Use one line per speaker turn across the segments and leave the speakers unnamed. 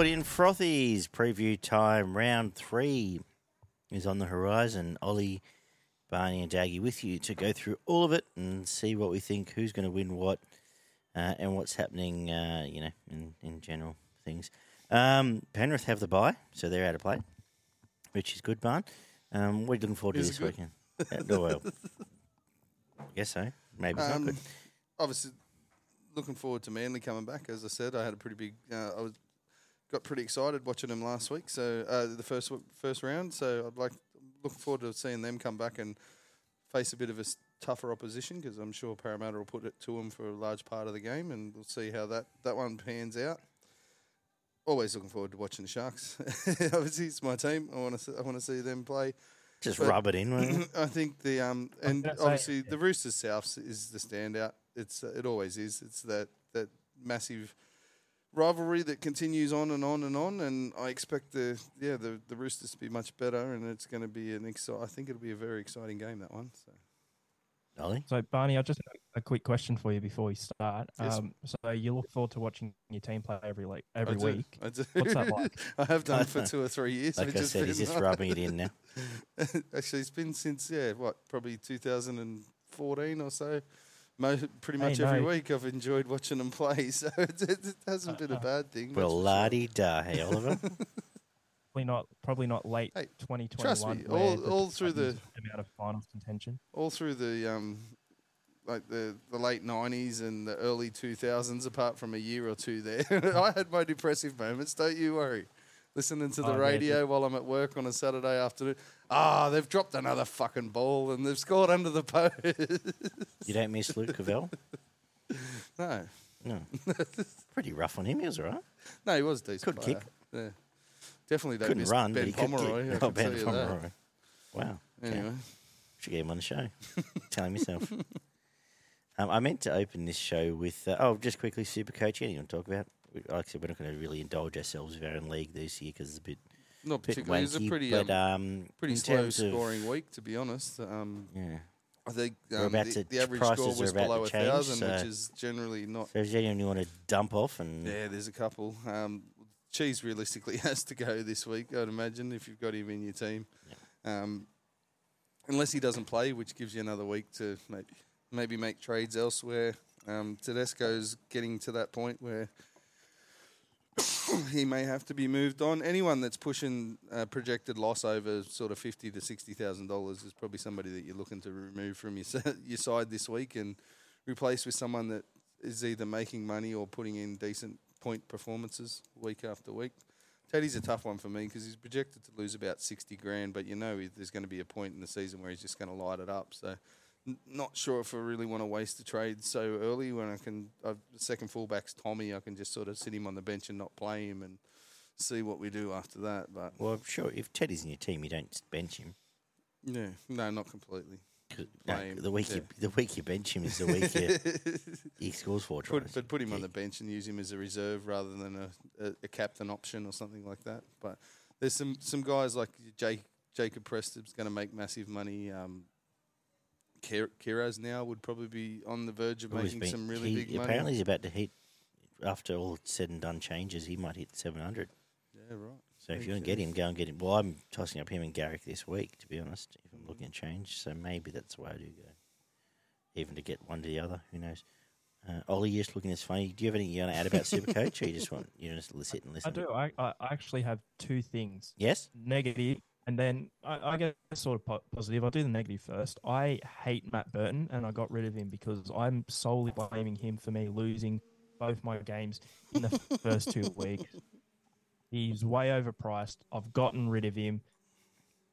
footy and frothies preview time. Round three is on the horizon. Ollie, Barney, and Daggy with you to go through all of it and see what we think, who's going to win what, uh, and what's happening. Uh, you know, in, in general things. Um, Penrith have the bye, so they're out of play, which is good, Barn. Um, what are you looking forward to
Is
this weekend? Uh, well, I guess so. Maybe it's
Um,
not good.
obviously, looking forward to Manly coming back. As I said, I had a pretty big. Uh, I was got pretty excited watching them last week. So uh, the first first round. So I'd like looking forward to seeing them come back and face a bit of a tougher opposition because I'm sure Parramatta will put it to them for a large part of the game, and we'll see how that that one pans out. Always looking forward to watching the Sharks. Obviously, it's my team. I want to I want to see them play.
Just
but-
rub it in. won't you?
I think the um and
gonna
obviously
yeah.
the Roosters Souths is the standout. It's uh, it always is. It's that that massive rivalry that continues on and on and on. And I expect the yeah the the Roosters to be much better, and it's going to be an exci- I think it'll be a very exciting game that one. So
Ollie?
So, Barney, I just have a quick question for you before we start.
Yes.
Um, so, you look forward to watching your team play every like every
I do,
week.
I do.
What's that like?
I have done for two or three years.
Like I
has
said, he's
been-
just rubbing it in now.
Actually, it's been since yeah, what probably 2014 or so. Mo- pretty
Hey,
much every
no.
week, I've enjoyed watching them play, so it, it hasn't been a bad thing.
Well,
for
la
sure.
di da, hey Oliver.
Probably not. Probably not late
Hey,
2021.
trust me,
where
all-
the
through the-
amount of finals contention.
all through the um, like the the late 90s and the early 2000s. Apart from a year or two there, I had my depressive moments. Don't you worry. Listening to the
Oh, yeah,
radio while I'm at work on a Saturday afternoon. Ah, they've dropped another fucking ball and they've scored under the post.
You don't miss Luke Covell?
no,
No. Pretty rough on him. He was all right.
no, he was a decent.
Could
player.
kick.
Yeah, definitely don't
Couldn't
miss
run,
Ben
but he could
Pomeroy.
Oh, Ben
you that.
Pomeroy. Wow. Okay.
Anyway,
Should get him on the show. Tell him yourself. Um, I meant to open this show with, uh, oh, just quickly, Super Coach. Anything you want to talk about? Like I said, we're not going to really indulge ourselves with our own league this year because it's a bit,
not
bit
particularly. It was a pretty
but
um,
um,
pretty slow scoring week, to be honest. Um,
yeah.
I think
We're
um,
about
the,
to-
the average score was below a thousand, which is generally not.
So anyone you want to dump off? And
Yeah, there's a couple. Um, Cheese realistically has to go this week, I'd imagine, if you've got him in your team. Um, unless he doesn't play, which gives you another week to maybe maybe make trades elsewhere. Um, Tedesco's getting to that point where he may have to be moved on. Anyone that's pushing a projected loss over sort of fifty to sixty thousand dollars is probably somebody that you're looking to remove from your your side this week and replace with someone that is either making money or putting in decent point performances week after week. Teddy's a tough one for me because he's projected to lose about sixty grand, but you know there's going to be a point in the season where he's just going to light it up. So, not sure if I really want to waste the trade so early when I can. I've, the second fullback's Tommy. I can just sort of sit him on the bench and not play him and see what we do after that. But
well, sure, if Teddy's in your team, you don't bench him.
yeah, no, not completely.
no, the week
yeah.
you the week you bench him is the week you, he scores four tries.
Put, but put him on the bench and use him as a reserve rather than a, a, a captain option or something like that. But there's some, some guys like Jake, Jacob Preston's going to make massive money. Um, Kiraz now would probably be on the verge of
Well,
making
been-
some really
he-
big money.
Apparently, he's about to hit after all said and done changes. He might hit seven hundred.
Yeah, right.
So if
Makes
you want to get him, go and get him. Well, I'm tossing up him and Garrick this week, to be honest. If I'm looking at change, so maybe that's the way I do go. Even to get one to the other, who knows? Uh, Ollie, you're just looking as funny. Do you have anything you want to add about Supercoach, or you just want you just li- sit and listen?
I do. I, I I actually have two things.
Yes.
Negative, and then I, I get sort of positive. I'll do the negative first. I hate Matt Burton, and I got rid of him because I'm solely blaming him for me losing both my games in the first two weeks. He's way overpriced. I've gotten rid of him.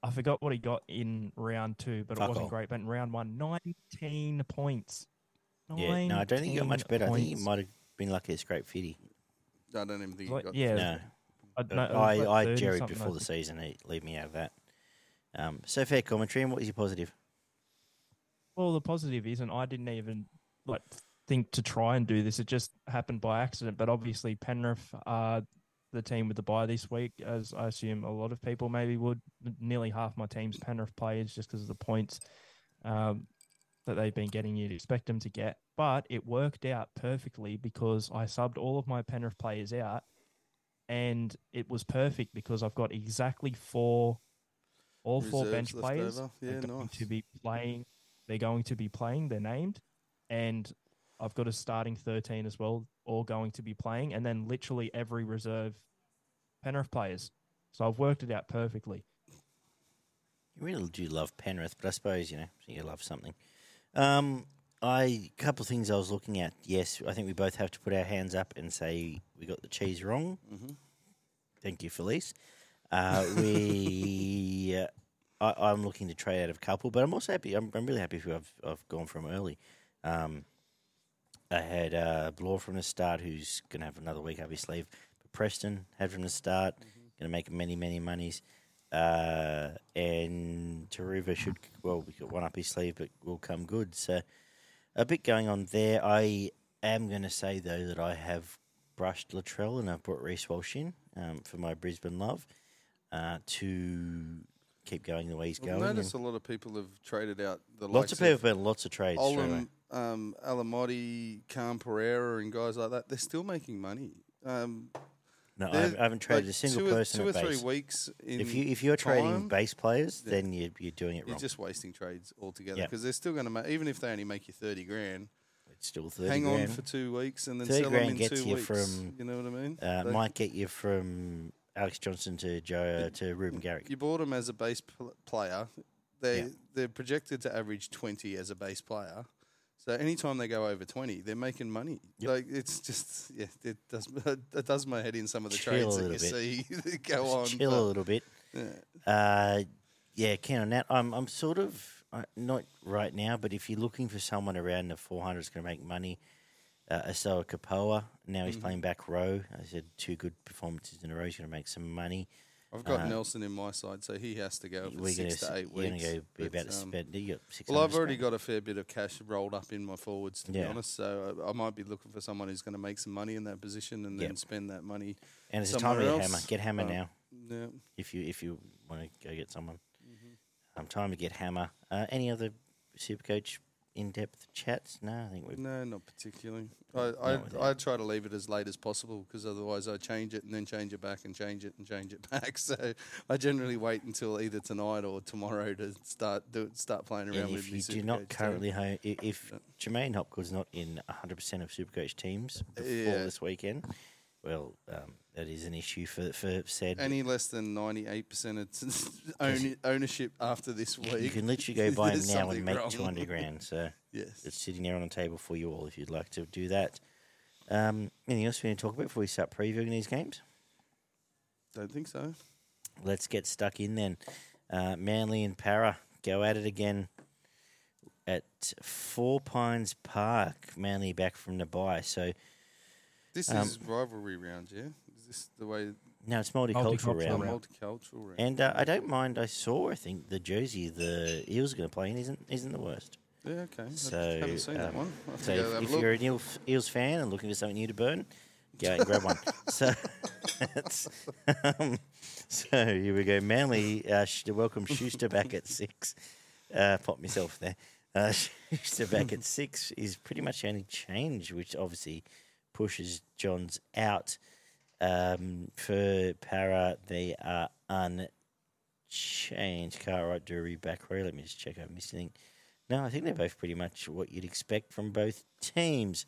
I forgot what he got in round two, but
Fuck
it wasn't
all.
great. But in round one, 19 points.
Yeah. No, I don't think he got much
19
better. I think he might have been lucky a scrape fitty.
I don't even think
Like,
he got
yeah,
No.
I,
But
no, it
I, I
30
jerried
something,
before the season. He leave me out of that. Um, so fair commentary. And what is your positive?
Well, the positive is, and I didn't even like think to try and do this. It just happened by accident. But obviously, Penrith are the team with the buy this week, as I assume a lot of people maybe would. Nearly half my team's Penrith players just because of the points um, that they've been getting. You'd expect them to get, but it worked out perfectly because I subbed all of my Penrith players out and it was perfect because I've got exactly four, all four bench players.
Yeah,
are going
nice.
to be playing. They're going to be playing. They're named, and I've got a starting thirteen as well, all going to be playing, and then literally every reserve Penrith players. So I've worked it out perfectly.
You really do love Penrith, but I suppose you know you love something. Um, I couple of things I was looking at. Yes, I think we both have to put our hands up and say we got the cheese wrong.
Mhm.
Thank you, Felice. Uh, we, uh, I, I'm looking to trade out of a couple, but I'm also happy. I'm, I'm really happy who I've I've gone from early. Um, I had uh, Bloor from the start, who's going to have another week up his sleeve. But Preston had from the start, going to make many many monies. Uh, and Taruva should well, we got one up his sleeve, but will come good. So a bit going on there. I am going to say though that I have brushed Latrell and I've brought Reece Walsh in um, for my Brisbane love uh, to keep going the way he's
I've
going.
noticed
and
a lot of people have traded out the
lots
likes
of people have been lots of trades. straight away.
Olam, um, Alamoti, Khan Pereira, and guys like that. They're still making money. Um,
No, I
they're
haven't, I haven't traded
like
a single
two or-
person
Two or
at
three
base.
weeks. In
If you if you're trading
time,
base players, then you're, you're doing it
You're
wrong.
just wasting trades altogether
Yeah.
because they're still going to make, even if they only make you 30 grand,
it's still thirty
hang on for two weeks and then
30
sell them
grand
in
gets
two
you
weeks.
from,
you know what I mean?
uh,
They-
might get you from Alex Johnston to Joe to Reuben Garrick.
You bought them as a base pl- player. They
Yeah.
they're projected to average 20 as a base player. So anytime they go over 20, they're making money.
Yep.
Like it's just yeah, it does it does my head in some of the
Chill
trades that you
little
see that go on.
Chill a little bit.
yeah.
Uh, yeah, keen on that. I'm I'm sort of uh, not right now, but if you're looking for someone around the 400 is going to make money, uh, Asu Kepaoa. Now he's
Mhm.
playing back row. I said two good performances in a row. He's going to make some money.
I've got
Uh,
Nelson in my side, so he has to go for
We're going
six to 8
You're going to go be about to
um,
spend. You got 600
Well, I've already
spend.
got a fair bit of cash rolled up in my forwards, to
Yeah.
be honest. So I, I might be looking for someone who's going to make some money in that position and then spend that money.
and it's a time to get hammer. Get hammer
Uh,
now
Yeah.
if you if you want to go get someone. Um, time to get hammer. Uh, any other Supercoach in depth chats? No, I think we've
No, not particularly. I, I, I try to leave it as late as possible because otherwise I change it and then change it back and change it and change it back. So I generally wait until either tonight or tomorrow to start do, start playing around
And
with
if you do not currently ho- i- if
Yeah.
J'maine Hopgood's not in 100% of Supercoach teams before
Yeah.
this weekend, well, um, that is an issue for for said.
any less than ninety eight percent of own, ownership after this week,
you can literally go buy
there's
now and make
wrong.
200 grand. So
yes.
it's sitting there on the table for you all if you'd like to do that. Um, anything else we need to talk about before we start previewing these games?
Don't think so.
Let's get stuck in then. Uh, Manly and Parra go at it again at Four Pines Park. Manly back from the bye. So
This
Um,
is rivalry round, yeah. Is this the way?
now it's multicultural,
Multicultural
round.
round.
Multicultural round.
And uh, I don't mind. I saw. I think the jersey the Eels are going to play in isn't isn't the worst.
yeah, okay. I
So,
haven't seen that
um,
one.
So if, if you're an Eels, Eels fan and looking for something new to burn, go out and grab one. So, that's, um, so here we go. Manly uh, sh- welcome Schuster back at six. Uh, pop myself there. Uh, Schuster back at six is pretty much the only change, which obviously pushes Johns out. Um, for Parra, they are unchanged. Cartwright, Drury, back row. Let me just check. I missed anything. No, I think they're both pretty much what you'd expect from both teams.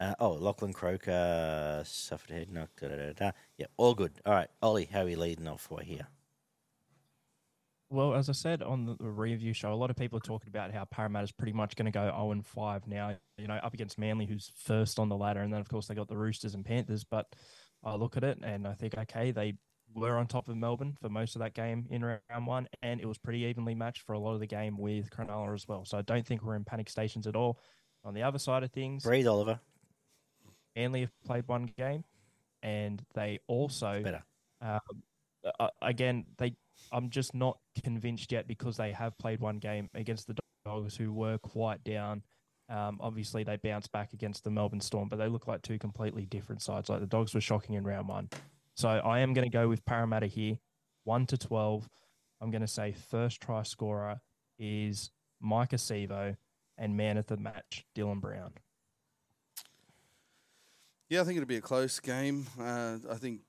Uh, oh, Lachlan Croker suffered head knock. Da, da, da, da. Yeah, all good. All right, Ollie, how are we leading off right here?
Well, as I said on the review show, a lot of people are talking about how Parramatta's pretty much going to go 0 and 5 now, you know, up against Manly, who's first on the ladder. And then, of course, they got the Roosters and Panthers. But I look at it and I think, okay, they were on top of Melbourne for most of that game in round one. And it was pretty evenly matched for a lot of the game with Cronulla as well. So I don't think we're in panic stations at all. On the other side of things,
Breathe, Oliver.
Manly have played one game and they also
Better.
um, uh, again, they. I'm just not convinced yet because they have played one game against the Dogs, who were quite down. Um, obviously, they bounced back against the Melbourne Storm, but they look like two completely different sides. Like the Dogs were shocking in round one, so I am going to go with Parramatta here, one to twelve. I'm going to say first try scorer is Maika Sivo, and man of the match, Dylan Brown.
Yeah, I think it'll be a close game. Uh, I think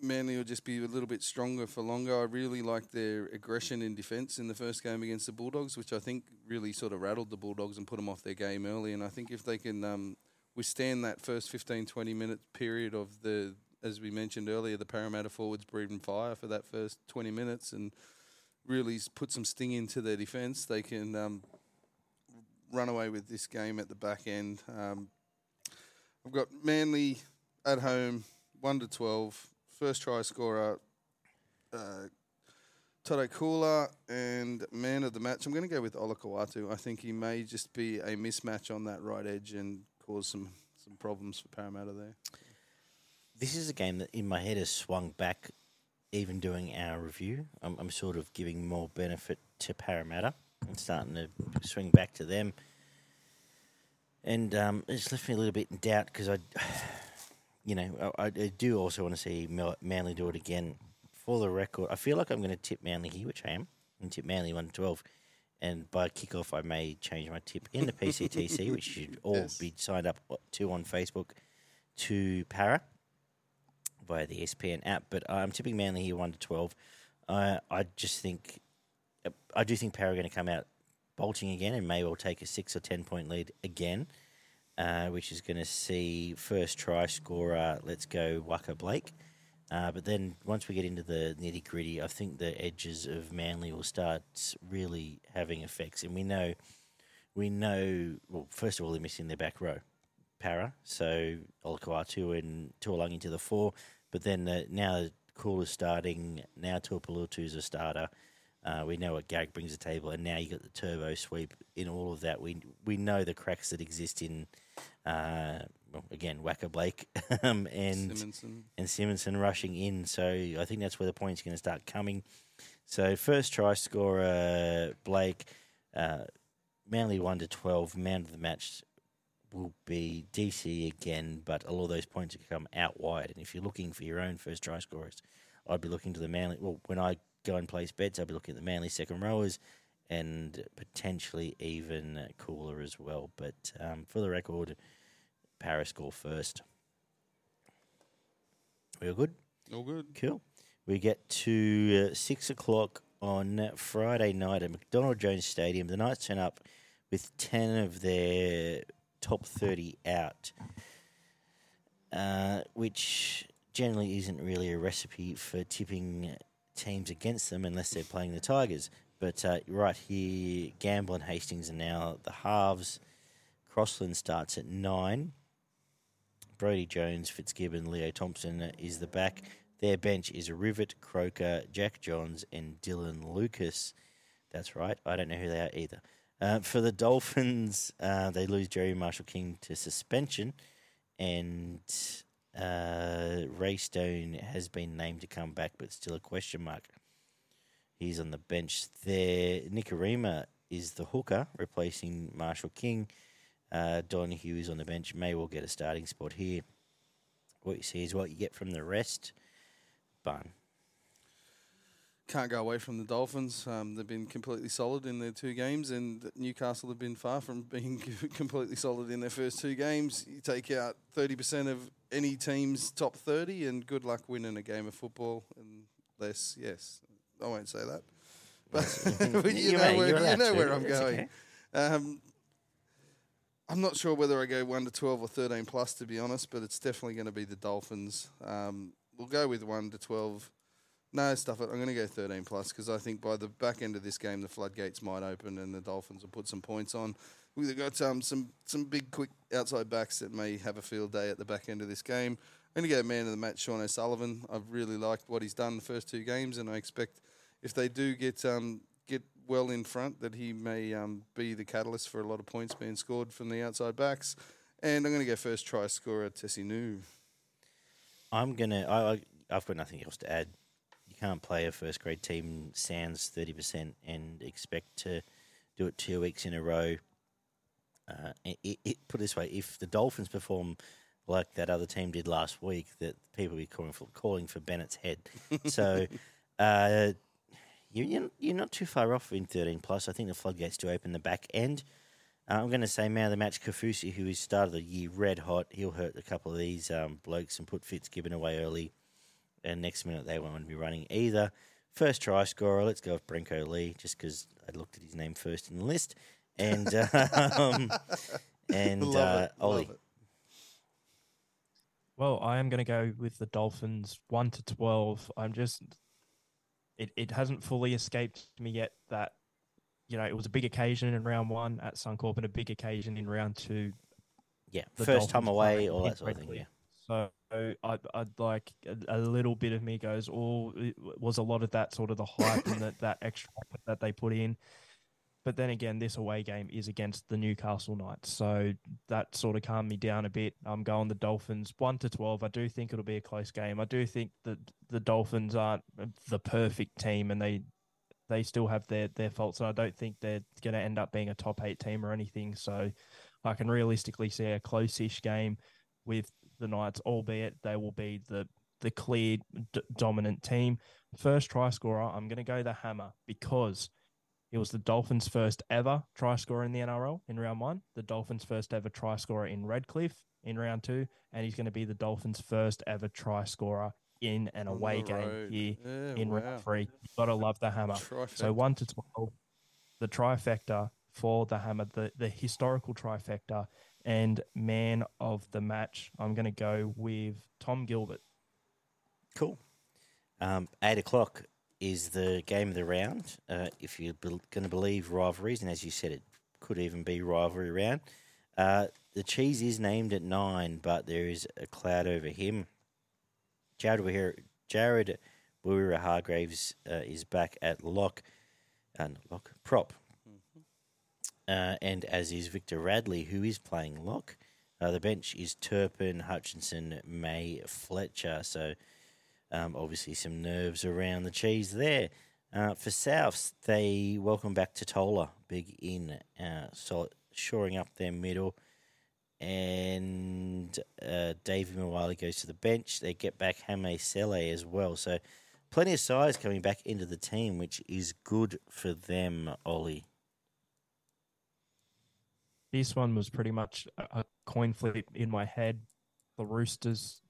Manly will just be a little bit stronger for longer. I really like their aggression in defence in the first game against the Bulldogs, which I think really sort of rattled the Bulldogs and put them off their game early. And I think if they can um, withstand that first 15, 20 minute period of the, as we mentioned earlier, the Parramatta forwards breathing fire for that first 20 minutes and really put some sting into their defence, they can um, run away with this game at the back end. Um, I've got Manly at home, 1 to 12. First try scorer, uh, Tolu Koula, and man of the match. I'm going to go with Olakau'atu. I think he may just be a mismatch on that right edge and cause some, some problems for Parramatta there.
This is a game that in my head has swung back, even doing our review. I'm, I'm sort of giving more benefit to Parramatta and starting to swing back to them. And um, it's left me a little bit in doubt because I, you know, I, I do also want to see Manly do it again. For the record, I feel like I'm going to tip Manly here, which I am, and tip Manly 1 to 12. And by kickoff, I may change my tip in the PCTC, which should all
Yes.
be signed up to on Facebook to Parra via the SPN app. But I'm tipping Manly here 1 to 12. Uh, I just think, I do think Parra are going to come out bolting again and may well take a 6 or 10 point lead again, uh, which is going to see first try scorer, let's go, Waqa Blake. Uh, but then once we get into the nitty gritty, I think the edges of Manly will start really having effects. And we know, we know. Well, first of all, they're missing their back row, Parra. So Olakau'atu and Tuolangi to the four. But then uh, now Cool is starting. Now Tuapalutu's a starter. Uh, we know what Gag brings to the table, and now you got the turbo sweep in all of that. We we know the cracks that exist in, uh, well, again, Waqa Blake um, and
Simonsson.
and Simonsson rushing in. So I think that's where the points are going to start coming. So first try scorer Blake, uh, Manly one to twelve. Man of the match will be DC again, but a lot of those points will come out wide. And if you're looking for your own first try scorers, I'd be looking to the Manly. Well, when I go and place bets, I'll be looking at the Manly second rowers and potentially even Cooler as well. But um, for the record, Paris score first. We all good?
All good.
Cool. We get to uh, six o'clock on Friday night at McDonald Jones Stadium. The Knights turn up with 10 of their top 30 out, uh, which generally isn't really a recipe for tipping teams against them unless they're playing the Tigers. But uh, right here, Gamble and Hastings are now the halves. Crossland starts at nine. Brodie Jones, Fitzgibbon, Leo Thompson is the back. Their bench is Rivet, Croker, Jack Johns, and Dylan Lucas. That's right. I don't know who they are either. Uh, for the Dolphins, uh, they lose Jerry Marshall King to suspension, and uh, Ray Stone has been named to come back, but still a question mark. He's on the bench there. Nikorima is the hooker, replacing Marshall King. Uh, Don Hughes on the bench may well get a starting spot here. What you see is what you get from the rest. Bun.
Can't go away from the Dolphins. Um, they've been completely solid in their two games, and Newcastle have been far from being completely solid in their first two games. You take out 30% of any team's top 30, and good luck winning a game of football. Unless, yes, I won't say that. But you,
You
know,
may,
where, you know where I'm
That's
going.
okay.
Um, I'm not sure whether I go 1 to 12 or 13 plus, to be honest, but it's definitely going to be the Dolphins. Um, we'll go with 1 to 12. No, stuff it. I'm going to go 13 plus because I think by the back end of this game, the floodgates might open and the Dolphins will put some points on. We've got um, some some big, quick outside backs that may have a field day at the back end of this game. I'm going to go man of the match, Sean O'Sullivan. I've really liked what he's done the first two games, and I expect if they do get um, get well in front, that he may um, be the catalyst for a lot of points being scored from the outside backs. And I'm going to go first try scorer Tesi Niu.
I'm gonna. I, I I've got nothing else to add. You can't play a first grade team sans thirty percent and expect to do it two weeks in a row. Uh, it, it, put it this way: if the Dolphins perform like that other team did last week, that people will be calling for calling for Bennett's head. so. Uh, you're, you're not too far off in 13 plus. I think the floodgates do open the back end. Uh, I'm going to say man of the match Kaufusi, who has started the year red hot. He'll hurt a couple of these um, blokes and put Fitzgibbon away early. And next minute they won't be running either. First try scorer, let's go with Brenko Lee, just because I looked at his name first in the list. And um, and
Love
uh,
it,
Ollie.
love it.
Well, I am going to go with the Dolphins one to twelve. I'm just it, it hasn't fully escaped me yet that you know it was a big occasion in round one at Suncorp and a big occasion in round two.
Yeah, first time away, all that sort of thing. Yeah.
So I'd, I'd like a, a little bit of me goes, oh, was a lot of that sort of the hype and that, that extra effort that they put in. But then again, this away game is against the Newcastle Knights, so that sort of calmed me down a bit. I'm going the Dolphins one to twelve. I do think it'll be a close game. I do think that the Dolphins aren't the perfect team, and they they still have their their faults. And I don't think they're going to end up being a top eight team or anything. So I can realistically see a close-ish game with the Knights, albeit they will be the the clear d- dominant team. First try scorer, I'm going to go the Hammer because it was the Dolphins' first ever try scorer in the NRL in round one, the Dolphins' first ever try scorer in Redcliffe in round two, and he's going to be the Dolphins' first ever try scorer in an
On
away game
road.
here
Yeah,
in
wow.
round three. You've got to love the Hammer. So
Trifecta.
one to twelve, the trifecta for the hammer, the the historical trifecta, and man of the match. I'm going to go with Tom Gilbert.
Cool. Um, eight o'clock is the game of the round. Uh, if you're be- going to believe rivalries, and as you said, it could even be rivalry round. Uh, the cheese is named at nine, but there is a cloud over him. Jared Waerea, Jared Waerea Hargreaves uh, is back at lock, uh, not lock prop, uh, and as is Victor Radley, who is playing lock. Uh, the bench is Turpin, Hutchinson, May, Fletcher. So um, obviously some nerves around the cheese there. Uh, for Souths, they welcome back Tatola, big in, uh, solid, shoring up their middle. And uh, Davvy Moale goes to the bench. They get back Hame Sele as well. So plenty of size coming back into the team, which is good for them, Ollie.
This one was pretty much a coin flip in my head. The Roosters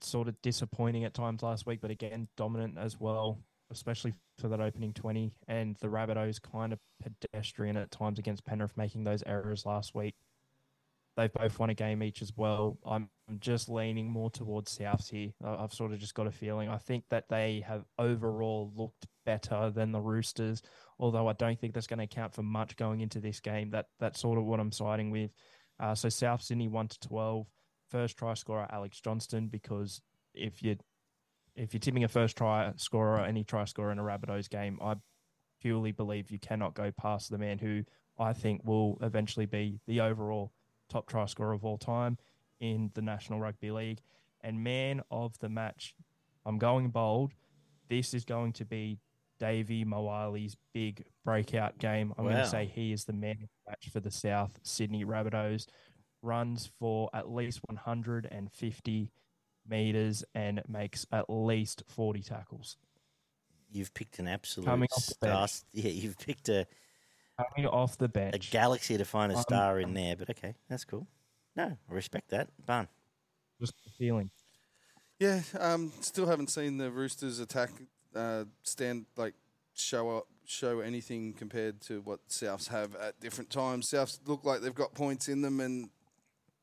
sort of disappointing at times last week, but again dominant as well, especially for that opening twenty. And the Rabbitohs kind of pedestrian at times against Penrith, making those errors last week. They've both won a game each as well. I'm just leaning more towards Souths here. I've sort of just got a feeling. I think that they have overall looked better than the Roosters although I don't think that's going to account for much going into this game. That that's sort of what I'm siding with. Uh, so South Sydney one to twelve. First try scorer Alex Johnston because if you if you're tipping a first try scorer, any try scorer in a Rabbitohs game, I purely believe you cannot go past the man who I think will eventually be the overall top try scorer of all time in the National Rugby League. And man of the match, I'm going bold. This is going to be Davvy Moale's big breakout game. I'm going to say he is the man of the match for the South Sydney Rabbitohs. Runs for at least 150 meters and makes at least 40 tackles.
You've picked an absolute
Coming off the
star.
bench.
Yeah, you've picked a,
Coming off the
a galaxy to find a
Um,
star in there, but okay, that's cool. No, I respect that. Bun.
Just a feeling.
Yeah, um, still haven't seen the Roosters attack uh, stand like show up, show anything compared to what Souths have at different times. Souths look like they've got points in them, and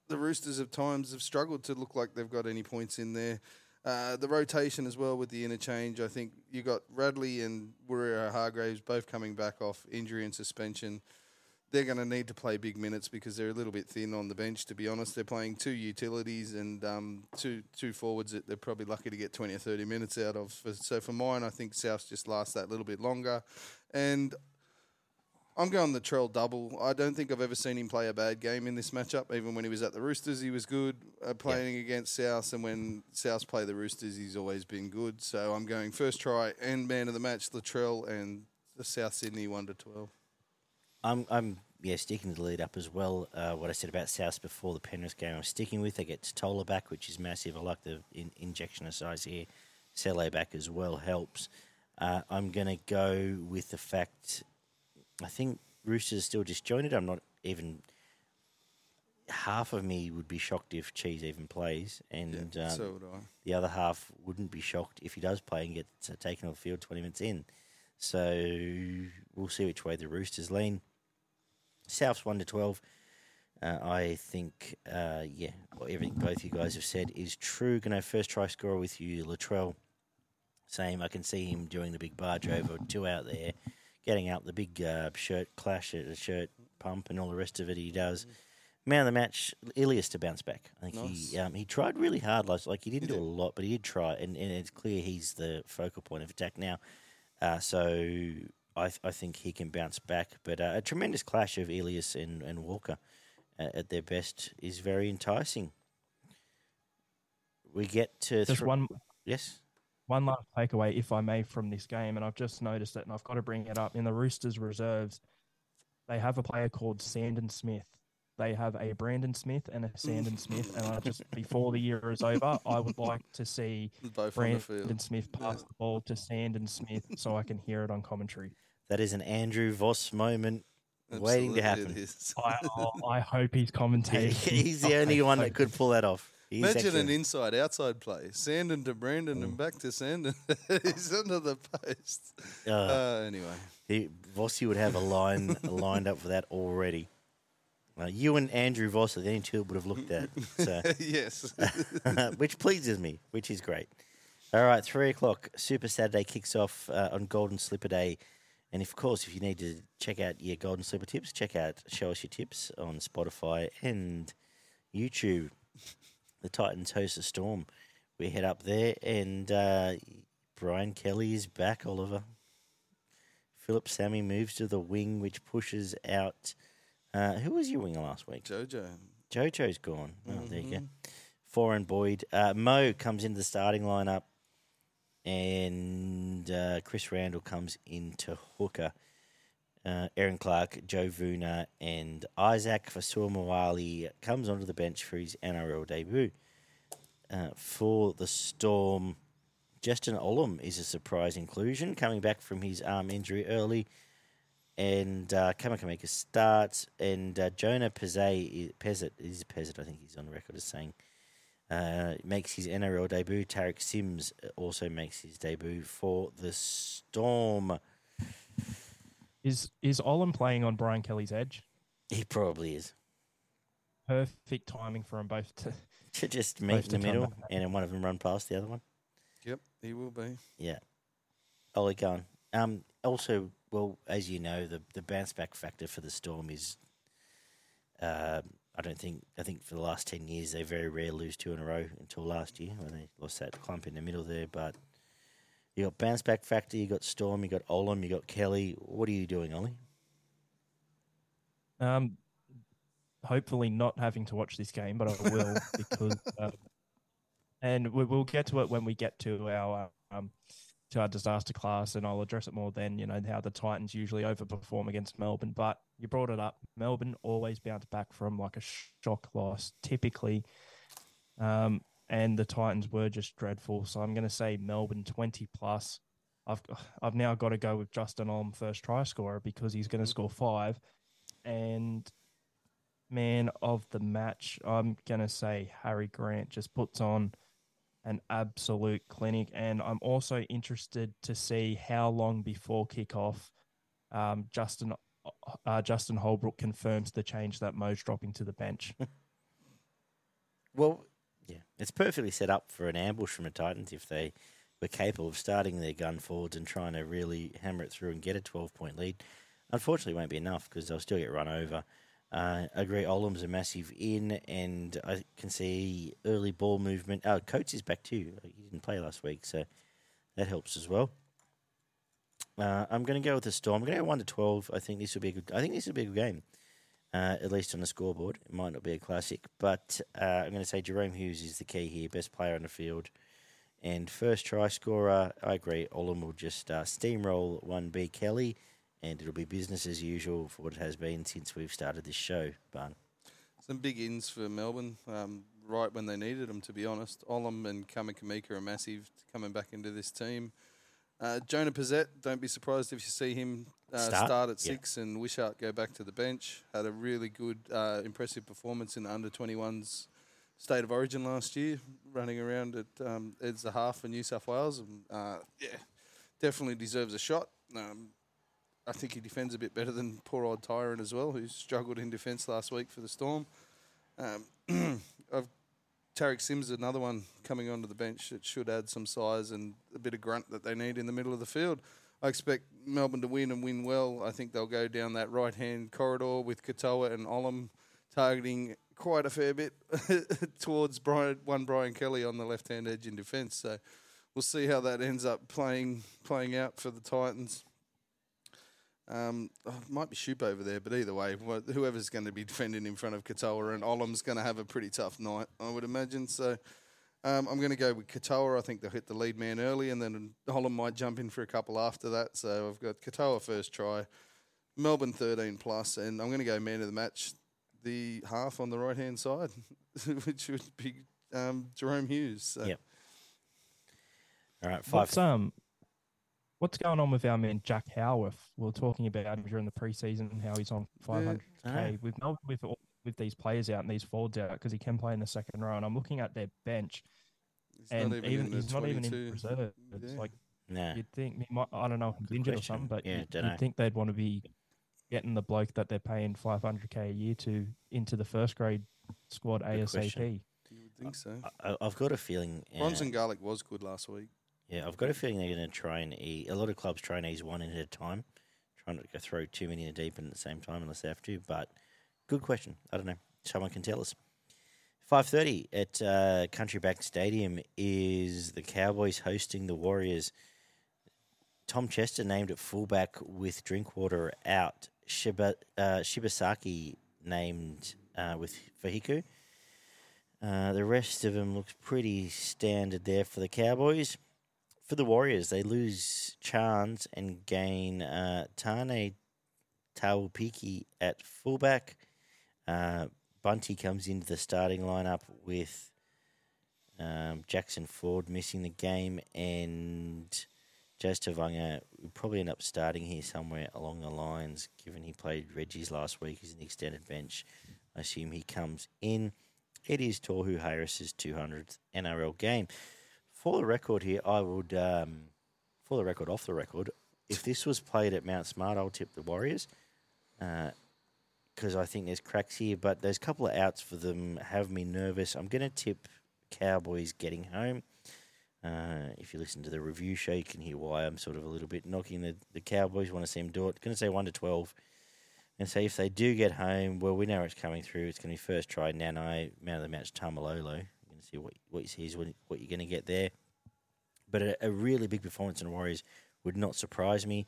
the Roosters at times have struggled to look like they've got any points in there. Uh, the rotation as well with the interchange. I think you got Radley and Waerea Hargreaves both coming back off injury and suspension. They're going to need to play big minutes because they're a little bit thin on the bench. To be honest, they're playing two utilities and um, two two forwards that they're probably lucky to get twenty or thirty minutes out of. So for mine, I think South just lasts that little bit longer, and I'm going the Trell double. I don't think I've ever seen him play a bad game in this matchup. Even when he was at the Roosters, he was good uh, playing against South, and when South play the Roosters, he's always been good. So I'm going first try and man of the match, Latrell, and the South Sydney one to twelve.
I'm, I'm yeah, sticking to the lead up as well. Uh, what I said about South before the Penrith game, I'm sticking with. They get Tola back, which is massive. I like the in, injection of size here. Sele back as well helps. Uh, I'm going to go with the fact. I think Roosters still disjointed. I'm not even half of me would be shocked if Cheese even plays, and
Yeah,
um,
so would I.
the other half wouldn't be shocked if he does play and gets uh, taken off the field 20 minutes in. So we'll see which way the Roosters lean. South's 1 to 12. Uh, I think, uh, yeah, well, everything both you guys have said is true. Going to first try scorer with you, Latrell. Same. I can see him doing the big barge over, two out there, getting out the big uh, shirt clash, uh, shirt pump, and all the rest of it he does. Man of the match, Ilias to bounce back. I think he um, he tried really hard last. Like he didn't
He
do
did.
a lot, but he did try, and, and it's clear he's the focal point of attack now. Uh, so I th- I think he can bounce back. But uh, a tremendous clash of Ilias and, and Walker uh, at their best is very enticing. We get to
Just
thr-
one
yes.
One last takeaway, if I may, from this game, and I've just noticed it, and I've got to bring it up. In the Roosters reserves, they have a player called Sandon Smith. They have a Brandon Smith and a Sandon Smith, and I just before the year is over, I would like to see
Both on the field.
Brandon Smith pass the ball to Sandon Smith so I can hear it on commentary.
That is an Andrew Voss moment waiting to happen.
it is.
I, I hope he's commentating.
He's the only one that could pull that off.
Imagine an inside outside play. Sandon to Brandon
Mm.
and back to Sandon. He's under the post.
uh,
Uh, anyway.
he, Vossi would have a line lined up for that already. Uh, you and Andrew Voss are the only two would have looked at. So.
yes.
which pleases me, which is great. All right, three o'clock. Super Saturday kicks off uh, on Golden Slipper Day. And of course, if you need to check out your Golden Slipper tips, check out Show Us Your Tips on Spotify and YouTube. The Titans host a storm. We head up there, and uh, Brian Kelly is back, Oliver. Phillip Sami moves to the wing, which pushes out. Uh, who was your winger last week?
Jojo.
Jojo's gone. Oh, there you go.
Mhm.
Foreign Boyd. Uh, Mo comes into the starting lineup, and uh, Chris Randall comes into hooker. Uh, Aaron Clark, Joe Vuna, and Isaac Fasua comes onto the bench for his NRL debut. Uh, for the Storm, Justin Olam is a surprise inclusion, coming back from his arm injury early. And uh, Kamikamica starts, and uh, Jonah Pezet, Pezet, is Pezet, I think he's on record as saying, uh, makes his NRL debut. Tariq Sims also makes his debut for the Storm.
Is is Olam playing on Brian Kelly's edge?
He probably is.
Perfect timing for them both to.
To just meet
Both
in the
to come
middle,
back.
and then one of them run past the other one.
Yep, he will be.
Yeah. Ollie going. Um, also, well, as you know, the the bounce back factor for the Storm is. Uh, I don't think. I think for the last ten years, they very rarely lose two in a row until last year when they lost that clump in the middle there. But you got bounce back factor. You got Storm. You got Olam. You got Kelly. What are you doing, Ollie?
Um, hopefully not having to watch this game, but I will because, um, and we, we'll get to it when we get to our um, to our disaster class, and I'll address it more then. You know how the Titans usually overperform against Melbourne, but you brought it up. Melbourne always bounce back from like a shock loss, typically, um, and the Titans were just dreadful. So I'm going to say Melbourne twenty plus. I've I've now got to go with Justin Olam first try scorer because he's going to score five, and man of the match, I'm gonna say Harry Grant just puts on an absolute clinic, and I'm also interested to see how long before kickoff um, Justin uh, Justin Holbrook confirms the change that Mo's dropping to the bench.
Well, yeah, it's perfectly set up for an ambush from the Titans if they were capable of starting their gun forwards and trying to really hammer it through and get a 12 point lead. Unfortunately, it won't be enough because they'll still get run over. Uh, I agree, Olam's a massive in, and I can see early ball movement. Oh, Coates is back too. He didn't play last week, so that helps as well. Uh, I'm going to go with the Storm. I'm going to go one to twelve. I think this will be a good. I think this will be a good game, uh, at least on the scoreboard. It might not be a classic, but uh, I'm going to say Jerome Hughes is the key here, best player on the field, and first try scorer. I agree. Olam will just uh, steamroll one B Kelly, and it'll be business as usual for what it has been since we've started this show. Barn.
Some big ins for Melbourne, um, right when they needed them, to be honest. Olam and Kamikamica are massive coming back into this team. Uh, Jonah Pezet, don't be surprised if you see him uh,
Start?
start. at
Yeah.
six and Wishart go back to the bench. Had a really good, uh, impressive performance in the under 21s state of origin last year, running around at um, Ed's the half for New South Wales. And, uh, yeah, definitely deserves a shot. Um, I think he defends a bit better than poor old Tyran as well, who struggled in defence last week for the Storm. Um, I've Tariq Sims is another one coming onto the bench that should add some size and a bit of grunt that they need in the middle of the field. I expect Melbourne to win and win well. I think they'll go down that right hand corridor with Katoa and Olam targeting quite a fair bit towards Brian, one Brian Kelly on the left hand edge in defence. So we'll see how that ends up playing playing out for the Titans. Um, oh, might be Schoupp over there, but either way, wha- whoever's going to be defending in front of Katoa and Olam's going to have a pretty tough night, I would imagine. So um, I'm going to go with Katoa. I think they'll hit the lead man early, and then Olam might jump in for a couple after that. So I've got Katoa first try, Melbourne 13 plus, and I'm going to go man of the match, the half on the right hand side, which would be um, Jerome Hughes. So.
Yep. All right, five.
What's um, what's going on with our man Jack Howarth? We are talking about him during the preseason and how he's on 500k.
Alright.
With Mel- with all- with these players out and these forwards out because he can play in the second row. And I'm looking at their bench,
He's
and
not even,
even
in the
he's not even in
22.
reserve. It's
Yeah.
like
No.
you'd think he might. I don't know if
Good
injured
question.
or something, but
Yeah,
you,
dunno.
you'd think they'd want to be getting the bloke that they're paying 500k a year to into the first grade squad
Good question.
ASAP.
You would think so.
I, I've got a feeling. uh,
Bronson Garlick was good last week.
Yeah, I've got a feeling they're going to try and eat. A lot of clubs try and ease one in at a time, trying to throw too many in a deep in at the same time unless they have to. But good question. I don't know. Someone can tell us. Five thirty at uh, Country Bank Stadium is the Cowboys hosting the Warriors. Tom Chester named at fullback with Drinkwater out. Shiba, uh, Shibasaki named uh, with Fahiku. Uh, the rest of them looks pretty standard there for the Cowboys. For the Warriors, they lose Chance and gain uh, Taine Tuaupiki at fullback. Uh, Bunty comes into the starting lineup with um, Jackson Ford missing the game and Jazz Tevaga will probably end up starting here somewhere along the lines, given he played Reggie's last week. He's an extended bench. I assume he comes in. It is Tohu Harris's 200th NRL game. For the record here, I would, um, for the record, off the record, if this was played at Mount Smart, I'll tip the Warriors because I think there's cracks here. But there's a couple of outs for them have me nervous. I'm going to tip Cowboys getting home. Uh, if you listen to the review show, you can hear why I'm sort of a little bit knocking the, the Cowboys. Want to see them do it. Going to say one to twelve, and say if they do get home, well, we know it's coming through. It's going to be first try. Nano man of the match, Taumalolo. Going to see what what you see is what, what you're going to get there. But a, a really big performance in the Warriors would not surprise me.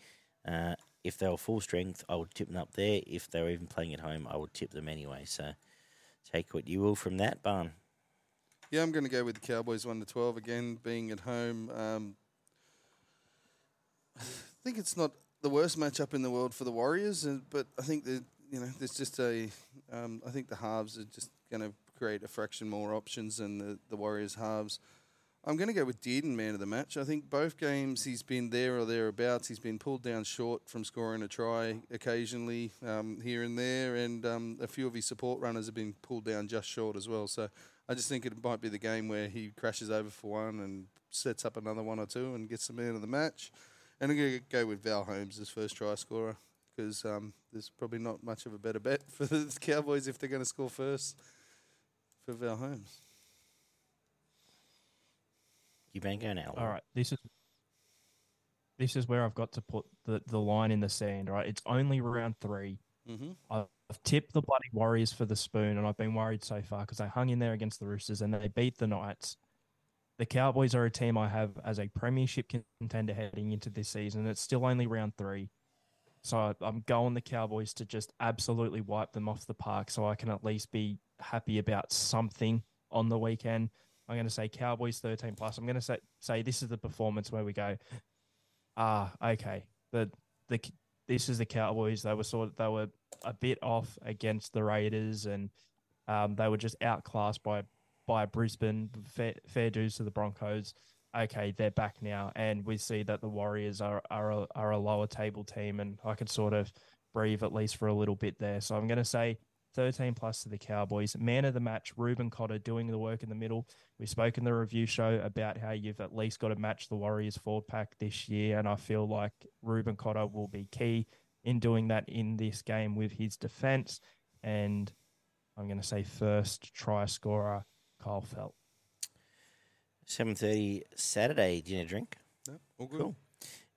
Uh, if they were full strength, I would tip them up there. If they were even playing at home, I would tip them anyway. So take what you will from that, Barn.
Yeah, I'm going to go with the Cowboys one to twelve again, being at home. Um, I think it's not the worst matchup in the world for the Warriors, but I think that you know there's just a. Um, I think the halves are just going to create a fraction more options than the, the Warriors halves. I'm going to go with Dearden man of the match. I think both games he's been there or thereabouts. He's been pulled down short from scoring a try occasionally um, here and there, and um, a few of his support runners have been pulled down just short as well. So I just think it might be the game where he crashes over for one and sets up another one or two and gets the man of the match. And I'm going to go with Val Holmes as first try scorer because um, there's probably not much of a better bet for the Cowboys if they're going to score first for our homes.
You been going out.
All right, this is this is where I've got to put the, the line in the sand. Right, it's only round three.
Mm-hmm.
I've tipped the bloody Warriors for the spoon, and I've been worried so far because they hung in there against the Roosters and they beat the Knights. The Cowboys are a team I have as a premiership contender heading into this season. It's still only round three. So I'm going the Cowboys to just absolutely wipe them off the park so I can at least be happy about something on the weekend. I'm going to say Cowboys 13 plus. I'm going to say, say this is the performance where we go, ah, okay. The, the, this is the Cowboys. They were sort of, they were a bit off against the Raiders and um, they were just outclassed by by Brisbane. Fair, fair dues to the Broncos. Okay, they're back now, and we see that the Warriors are are a, are a lower table team, and I could sort of breathe at least for a little bit there. So I'm going to say 13 plus to the Cowboys. Man of the match, Reuben Cotter doing the work in the middle. We spoke in the review show about how you've at least got to match the Warriors forward pack this year, and I feel like Reuben Cotter will be key in doing that in this game with his defense. And I'm going to say first try scorer, Kyle Feldt.
7.30 Saturday dinner drink.
Yep, all good.
Cool.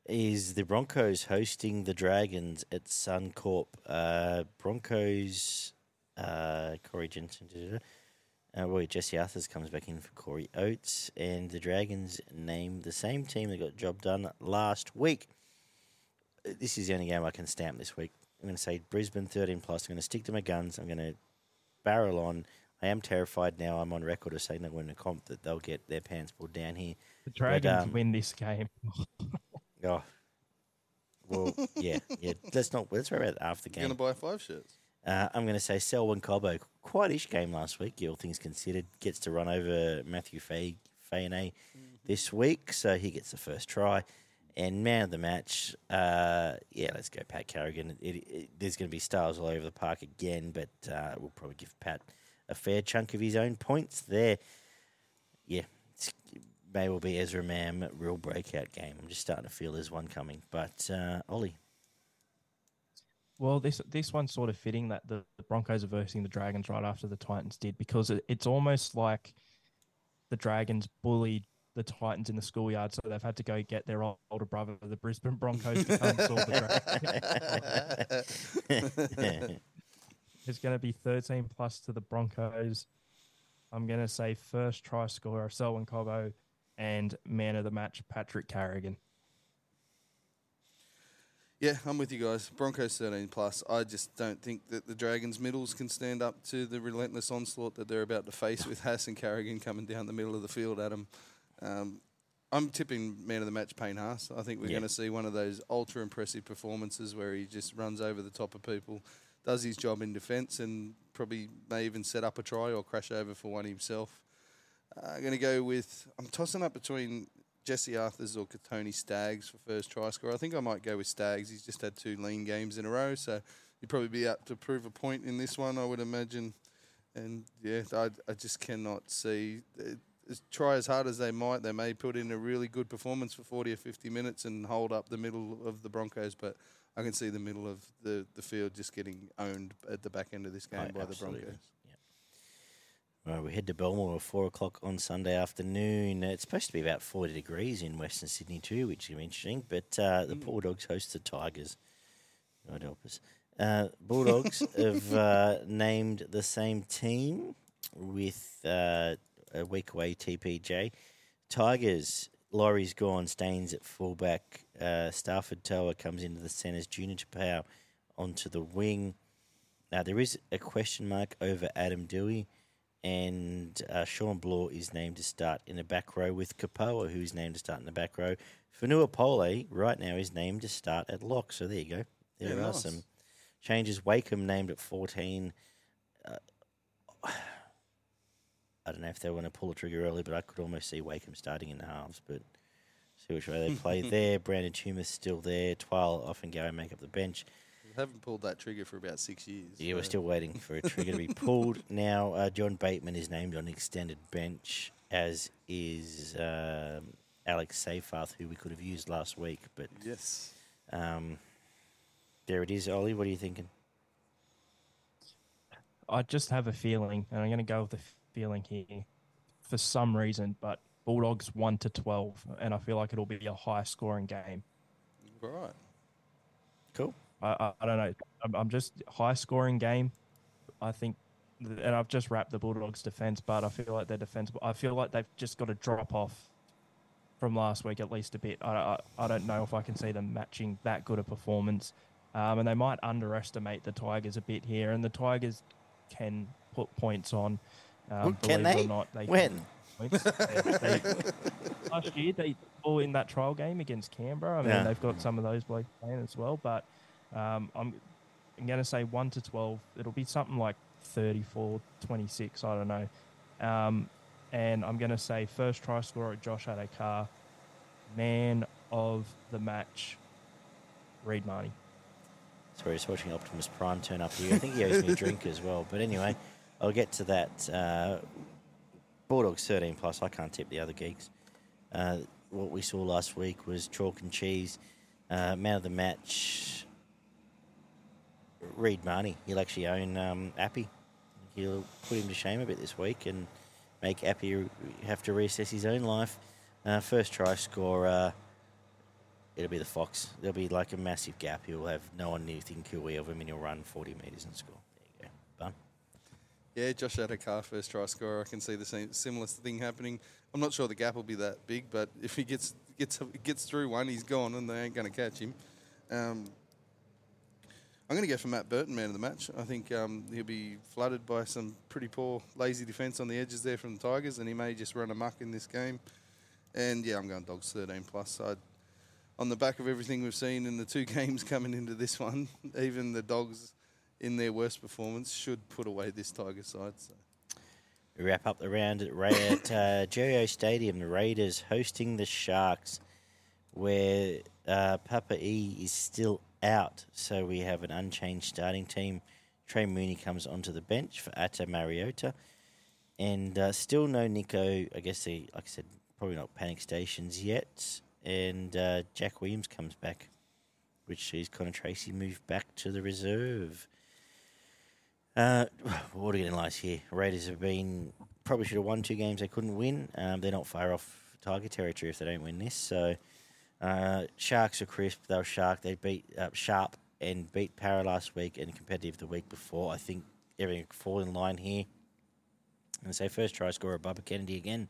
Is the Broncos hosting the Dragons at Suncorp? Uh, Broncos, uh, Corey Jensen, uh, Roy Jesse Arthurs comes back in for Corey Oates, and the Dragons named the same team that got job done last week. Uh, This is the only game I can stamp this week. I'm going to say Brisbane 13 plus. I'm going to stick to my guns. I'm going to barrel on. I am terrified now. I'm on record of saying that when the comp that they'll get their pants pulled down here.
The Dragons
um,
win this game.
Oh, well, yeah, yeah. Let's not. Let's worry about after the
You're
game.
going to buy five shirts.
Uh, I'm going to say Selwyn Cobbo, quite ish game last week, all things considered. Gets to run over Matthew Fay, Fayane this week, so he gets the first try. And man of the match, uh, yeah, let's go Pat Carrigan. It, it, there's going to be stars all over the park again, but uh, we'll probably give Pat a fair chunk of his own points there. Yeah, it's, may well be Ezra Mam real breakout game. I'm just starting to feel there's one coming. But uh, Ollie,
Well, this this one's sort of fitting that the, the Broncos are versing the Dragons right after the Titans did because it, it's almost like the Dragons bullied the Titans in the schoolyard, so they've had to go get their older brother, the Brisbane Broncos, to come solve the Dragons. It's going to be 13 plus to the Broncos. I'm going to say first try scorer, Selwyn Cobbo, and man of the match, Patrick Carrigan.
Yeah, I'm with you guys. Broncos 13 plus. I just don't think that the Dragons middles can stand up to the relentless onslaught that they're about to face with Haas and Carrigan coming down the middle of the field at them. Um, I'm tipping man of the match Payne Haas. I think we're
Yeah.
going to see one of those ultra impressive performances where he just runs over the top of people, does his job in defence, and probably may even set up a try or crash over for one himself. Uh, I'm going to go with. I'm tossing up between Jesse Arthurs or Tony Staggs for first try score. I think I might go with Staggs. He's just had two lean games in a row, so he'd probably be up to prove a point in this one, I would imagine. And yeah, I, I just cannot see. Uh, Try as hard as they might, they may put in a really good performance for 40 or 50 minutes and hold up the middle of the Broncos, but I can see the middle of the, the field just getting owned at the back end of this game
Oh,
by
absolutely.
the Broncos.
Well, we head to Belmore at four o'clock on Sunday afternoon. It's supposed to be about forty degrees in Western Sydney too, which is interesting. But uh, the Bulldogs host the Tigers. God help us. Uh, Bulldogs have uh, named the same team with uh, a week away TPJ. Tigers. Laurie's gone. Staines at fullback. Uh, Starford To'a comes into the centres. Junior Tupou onto the wing. Now there is a question mark over Adam Doueihi and uh, Shawn Blore is named to start in the back row with Kepaoa, who's named to start in the back row. Fonua Pole right now is named to start at lock. So there you go. There
Yeah,
are
nice.
some changes. Wakeham named at 14. Uh, I don't know if they want to pull the trigger early, but I could almost see Wakeham starting in the halves. But see which way they play there. Brandon Tumas still there. Twile off and Gary make up the bench.
We haven't pulled that trigger for about six years.
Yeah, we're still waiting for a trigger to be pulled. Now, uh, John Bateman is named on extended bench, as is um, Alex Seyfarth, who we could have used last week. But
Yes.
um, there it is, Ollie. What are you thinking?
I just have a feeling, and I'm going to go with the feeling here for some reason, but Bulldogs 1 to 12, and I feel like it'll be a high scoring game.
Right.
Cool.
I, I, I don't know. I'm, I'm just high scoring game. I think, th- and I've just wrapped the Bulldogs defense, but I feel like their defense. I feel like they've just got to drop off from last week at least a bit. I, I, I don't know if I can see them matching that good a performance, um, and they might underestimate the Tigers a bit here. And the Tigers can put points on. Um,
Can they?
not, they
When?
They- they- last year they all in that trial game against Canberra. I mean,
Yeah.
they've got some of those blokes playing as well, but um, I'm, I'm going to say 1 to 12. It'll be something like 34 26. I don't know. Um, and I'm going to say first try scorer Josh Addo-Carr, man of the match, Reed Mahoney.
Sorry, just watching Optimus Prime turn up here. I think he owes me a drink as well. But anyway, I'll get to that. Uh, Bulldogs 13 plus. I can't tip the other geeks. Uh, what we saw last week was chalk and cheese. Uh, man of the match, Reed Mahoney. He'll actually own um, Appy. He'll put him to shame a bit this week and make Appy have to reassess his own life. Uh, first try scorer it'll be the Fox. There'll be like a massive gap. He'll have no one near think he'll of him, and he'll run 40 metres and score. There you go. Bun.
Yeah, Josh Addo-Carr, first try scorer. I can see the same similar thing happening. I'm not sure the gap will be that big, but if he gets gets gets through one, he's gone, and they ain't going to catch him. Um, I'm going to go for Matt Burton, man of the match. I think um, he'll be flooded by some pretty poor, lazy defence on the edges there from the Tigers, and he may just run amok in this game. And yeah, I'm going Dogs 13 plus. I'd, on the back of everything we've seen in the two games coming into this one, even the Dogs in their worst performance should put away this Tiger side. So.
We wrap up the round at, Ra- at uh, Stadium. The Raiders hosting the Sharks, where uh, Papa E is still out, so we have an unchanged starting team. Trey Mooney comes onto the bench for Ata Mariota, and uh, still no Nicho. I guess they, like I said, probably not panic stations yet. And uh, Jack Williams comes back, which sees Connor Tracey moved back to the reserve. Uh, what are getting lies here? Raiders have been probably should have won two games they couldn't win. Um, they're not far off Tiger territory if they don't win this. So uh, Sharks are crisp. They were shark. They beat uh, sharp and beat Parra last week and competitive the week before. I think everything fall in line here. And say first try scorer Bubba Kennedy again.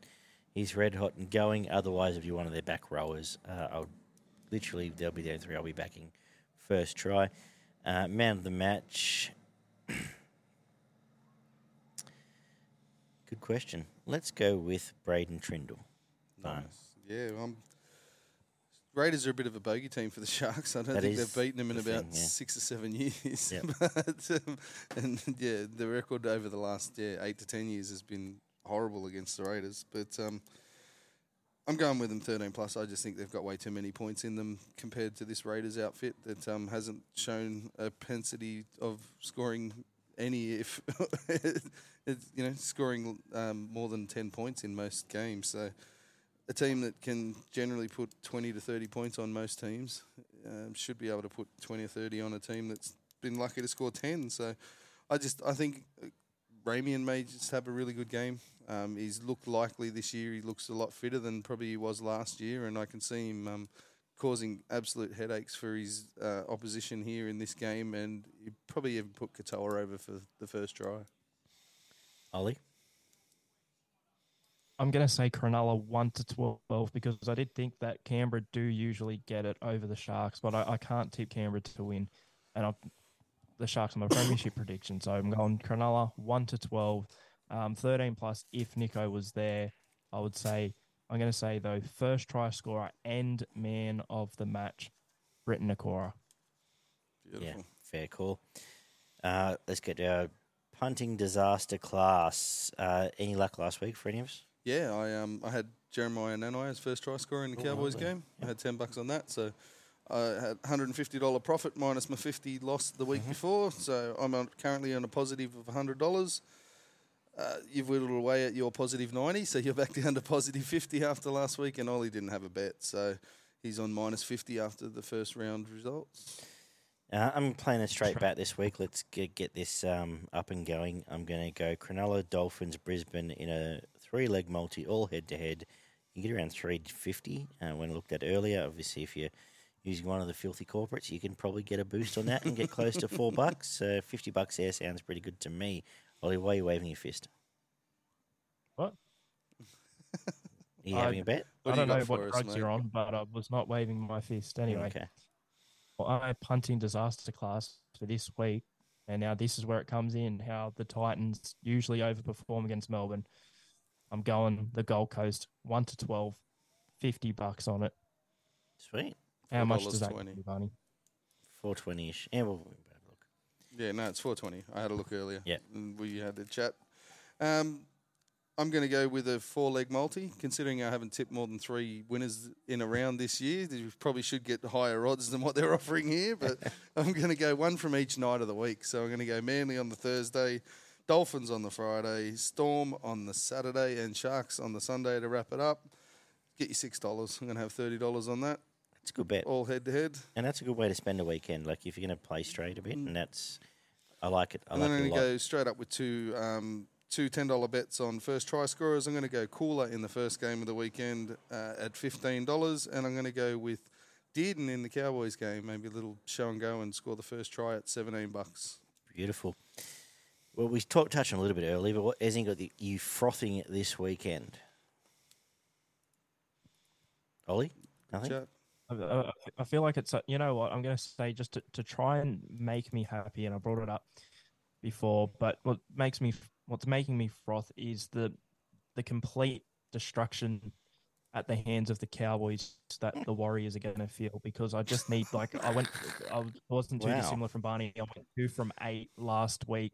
He's red hot and going. Otherwise, if you're one of their back rowers, uh, I'll literally they'll be the only three I'll be backing first try. Uh, man of the match. Good question. Let's go with Braydon Trindall.
Nice. Yeah, um, Raiders are a bit of a bogey team for the Sharks. I don't
That
think they've beaten them in
the
about
thing, yeah.
six or seven years.
Yep.
but, um, and yeah, the record over the last yeah, eight to ten years has been horrible against the Raiders. But um, I'm going with them 13 plus. I just think they've got way too many points in them compared to this Raiders outfit that um, hasn't shown a propensity of scoring any if you know scoring um, more than 10 points in most games. So a team that can generally put 20 to 30 points on most teams um, should be able to put 20 or 30 on a team that's been lucky to score 10. So I just I think uh, Ramien may just have a really good game. Um, he's looked likely this year. He looks a lot fitter than probably he was last year, and I can see him um, causing absolute headaches for his uh, opposition here in this game. And he probably even put Katoa over for the first try.
Ollie?
I'm going to say Cronulla 1 to 12 because I did think that Canberra do usually get it over the Sharks, but I, I can't tip Canberra to win. And I, the Sharks are my premiership prediction. So I'm going Cronulla 1 to 12, um, 13 plus. If Nicho was there, I would say, I'm going to say, though, first try scorer and man of the match, Briton Nikora.
Beautiful.
Yeah, fair call. Uh, let's get to our punting disaster class. Uh, any luck last week for any of us?
Yeah, I um I had Jeremiah Nanai as first try scorer in the
Oh,
Cowboys
lovely.
game. I had ten bucks on that, so I had hundred and fifty dollar profit minus my fifty loss the
Mm-hmm.
week before. So I'm on, currently on a positive of hundred dollars. Uh, you've whittled away at your positive ninety, so you're back down to positive fifty after last week. And Ollie didn't have a bet, so he's on minus fifty after the first round results.
Uh, I'm playing a straight bat this week. Let's get, get this um, up and going. I'm going to go Cronulla, Dolphins, Brisbane in a three leg multi, all head to head. You get around 350 uh, when I looked at earlier. Obviously, if you're using one of the filthy corporates, you can probably get a boost on that and get close to four bucks. Uh, 50 bucks there sounds pretty good to me. Ollie, why are you waving your fist?
What?
Are you
I-
having a bet?
What
I
do you
don't know what drugs
mate?
you're on, but I was not waving my fist anyway.
Okay.
Well, I punting disaster class for this week, and now this is where it comes in. How the Titans usually overperform against Melbourne. I'm going the Gold Coast one to 12, 50 bucks on it.
Sweet.
How much does that
$4.20.
give you, Barney?
420 ish. Yeah, we'll, we'll have a look.
Yeah, no, it's 420. I had a look earlier.
Yeah.
We had a chat. Um, I'm going to go with a four leg multi, considering I haven't tipped more than three winners in a round this year. You probably should get higher odds than what they're offering here, but I'm going to go one from each night of the week. So I'm going to go Manly on the Thursday, Dolphins on the Friday, Storm on the Saturday, and Sharks on the Sunday to wrap it up. Get you $6. I'm going to have $30 on that,
It's a good bet.
all head to head.
And that's a good way to spend a weekend. Like if you're going to play straight a bit, and that's, I like it. I
And
like
then I'm going to go straight up with two um, two ten dollar bets on first try scorers. I'm going to go Koula in the first game of the weekend uh, at fifteen dollars, and I'm going to go with Dearden in the Cowboys game. Maybe a little show and go and score the first try at seventeen bucks.
Beautiful. Well, we talked touched on a little bit earlier, but what hasn't got the, you frothing it this weekend? Ollie, nothing.
Chat.
I, I, I feel like it's a, you know what I'm going to say just to, to try and make me happy, and I brought it up before, but what makes me what's making me froth is the the complete destruction at the hands of the Cowboys that the Warriors are going to feel because I just need like I went I wasn't too
Wow.
dissimilar from Barney. I went two from eight last week.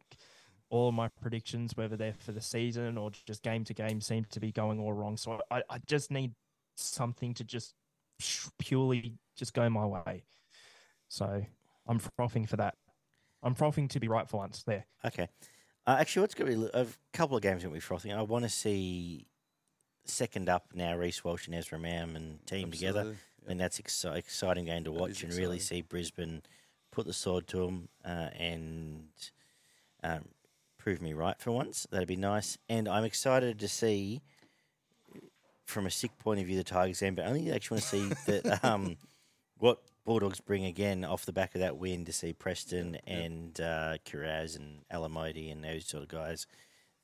All of my predictions, whether they're for the season or just game to game, seem to be going all wrong. So I, I just need something to just purely just go my way. So I'm frothing for that. I'm frothing to be right for once. There.
Okay. Uh, actually, what's going to be a couple of games going to be frothing. I want to see second up now, Reece Walsh and Ezra Mam and team together.
Absolutely.
I mean, that's exci- exciting game to watch and really see Brisbane put the sword to them uh, and um, prove me right for once. That'd be nice. And I'm excited to see, from a sick point of view, the Tigers game, but I only actually want to see that um, what Bulldogs bring again off the back of that win to see Preston
Yeah.
and uh, Kiraz and Alamoti and those sort of guys,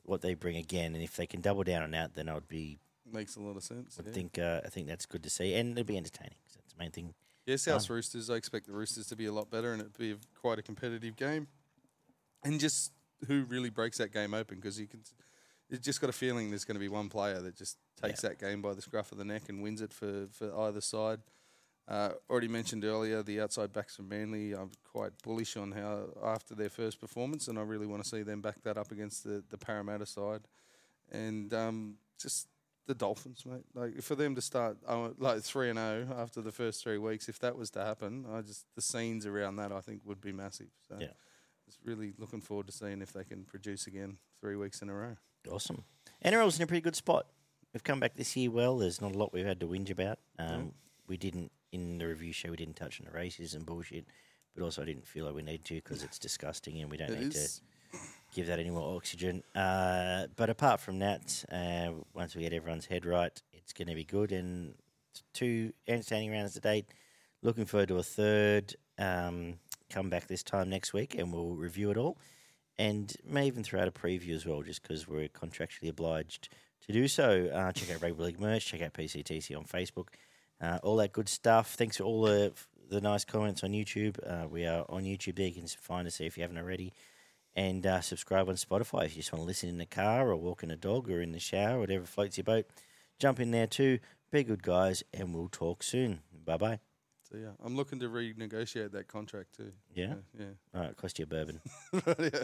what they bring again. And if they can double down on that, then I would be.
Makes a lot of sense.
I
yeah.
think. Uh, I think that's good to see, and it'll be entertaining. that's the main thing.
Yeah, South
Um,
Roosters. I expect the Roosters to be a lot better, and it'd be quite a competitive game. And just who really breaks that game open because you can. You just got a feeling there's going to be one player that just takes that game by the scruff of the neck and wins it for for either side. Uh, already mentioned earlier the outside backs from Manly. I'm quite bullish on how after their first performance, and I really want to see them back that up against the the Parramatta side, and um, just the Dolphins, mate. Like for them to start uh, like three and zero after the first three weeks, if that was to happen, I just the scenes around that I think would be massive. So
Yeah.
just really looking forward to seeing if they can produce again three weeks in a row.
Awesome. NRL's in a pretty good spot. We've come back this year well. There's not a lot we've had to whinge about. Um, We didn't, in the review show, we didn't touch on the racism bullshit, but also I didn't feel like we need to because it's disgusting and we don't
It
need
is.
to give that any more oxygen. Uh, but apart from that, uh, once we get everyone's head right, it's going to be good. And two entertaining rounds to date. Looking forward to a third. Um, come back this time next week and we'll review it all. And may even throw out a preview as well, just because we're contractually obliged to do so. Uh, check out Rugby League merch. Check out PCTC on Facebook. Uh, all that good stuff. Thanks for all the the nice comments on YouTube. Uh, we are on YouTube there. You can find us there if you haven't already. And uh, subscribe on Spotify if you just want to listen in the car or walking a dog or in the shower, whatever floats your boat. Jump in there too. Be good guys, and we'll talk soon. Bye bye.
So yeah, I'm looking to renegotiate that contract too.
Yeah?
yeah.
All right, cost you a bourbon.
yeah.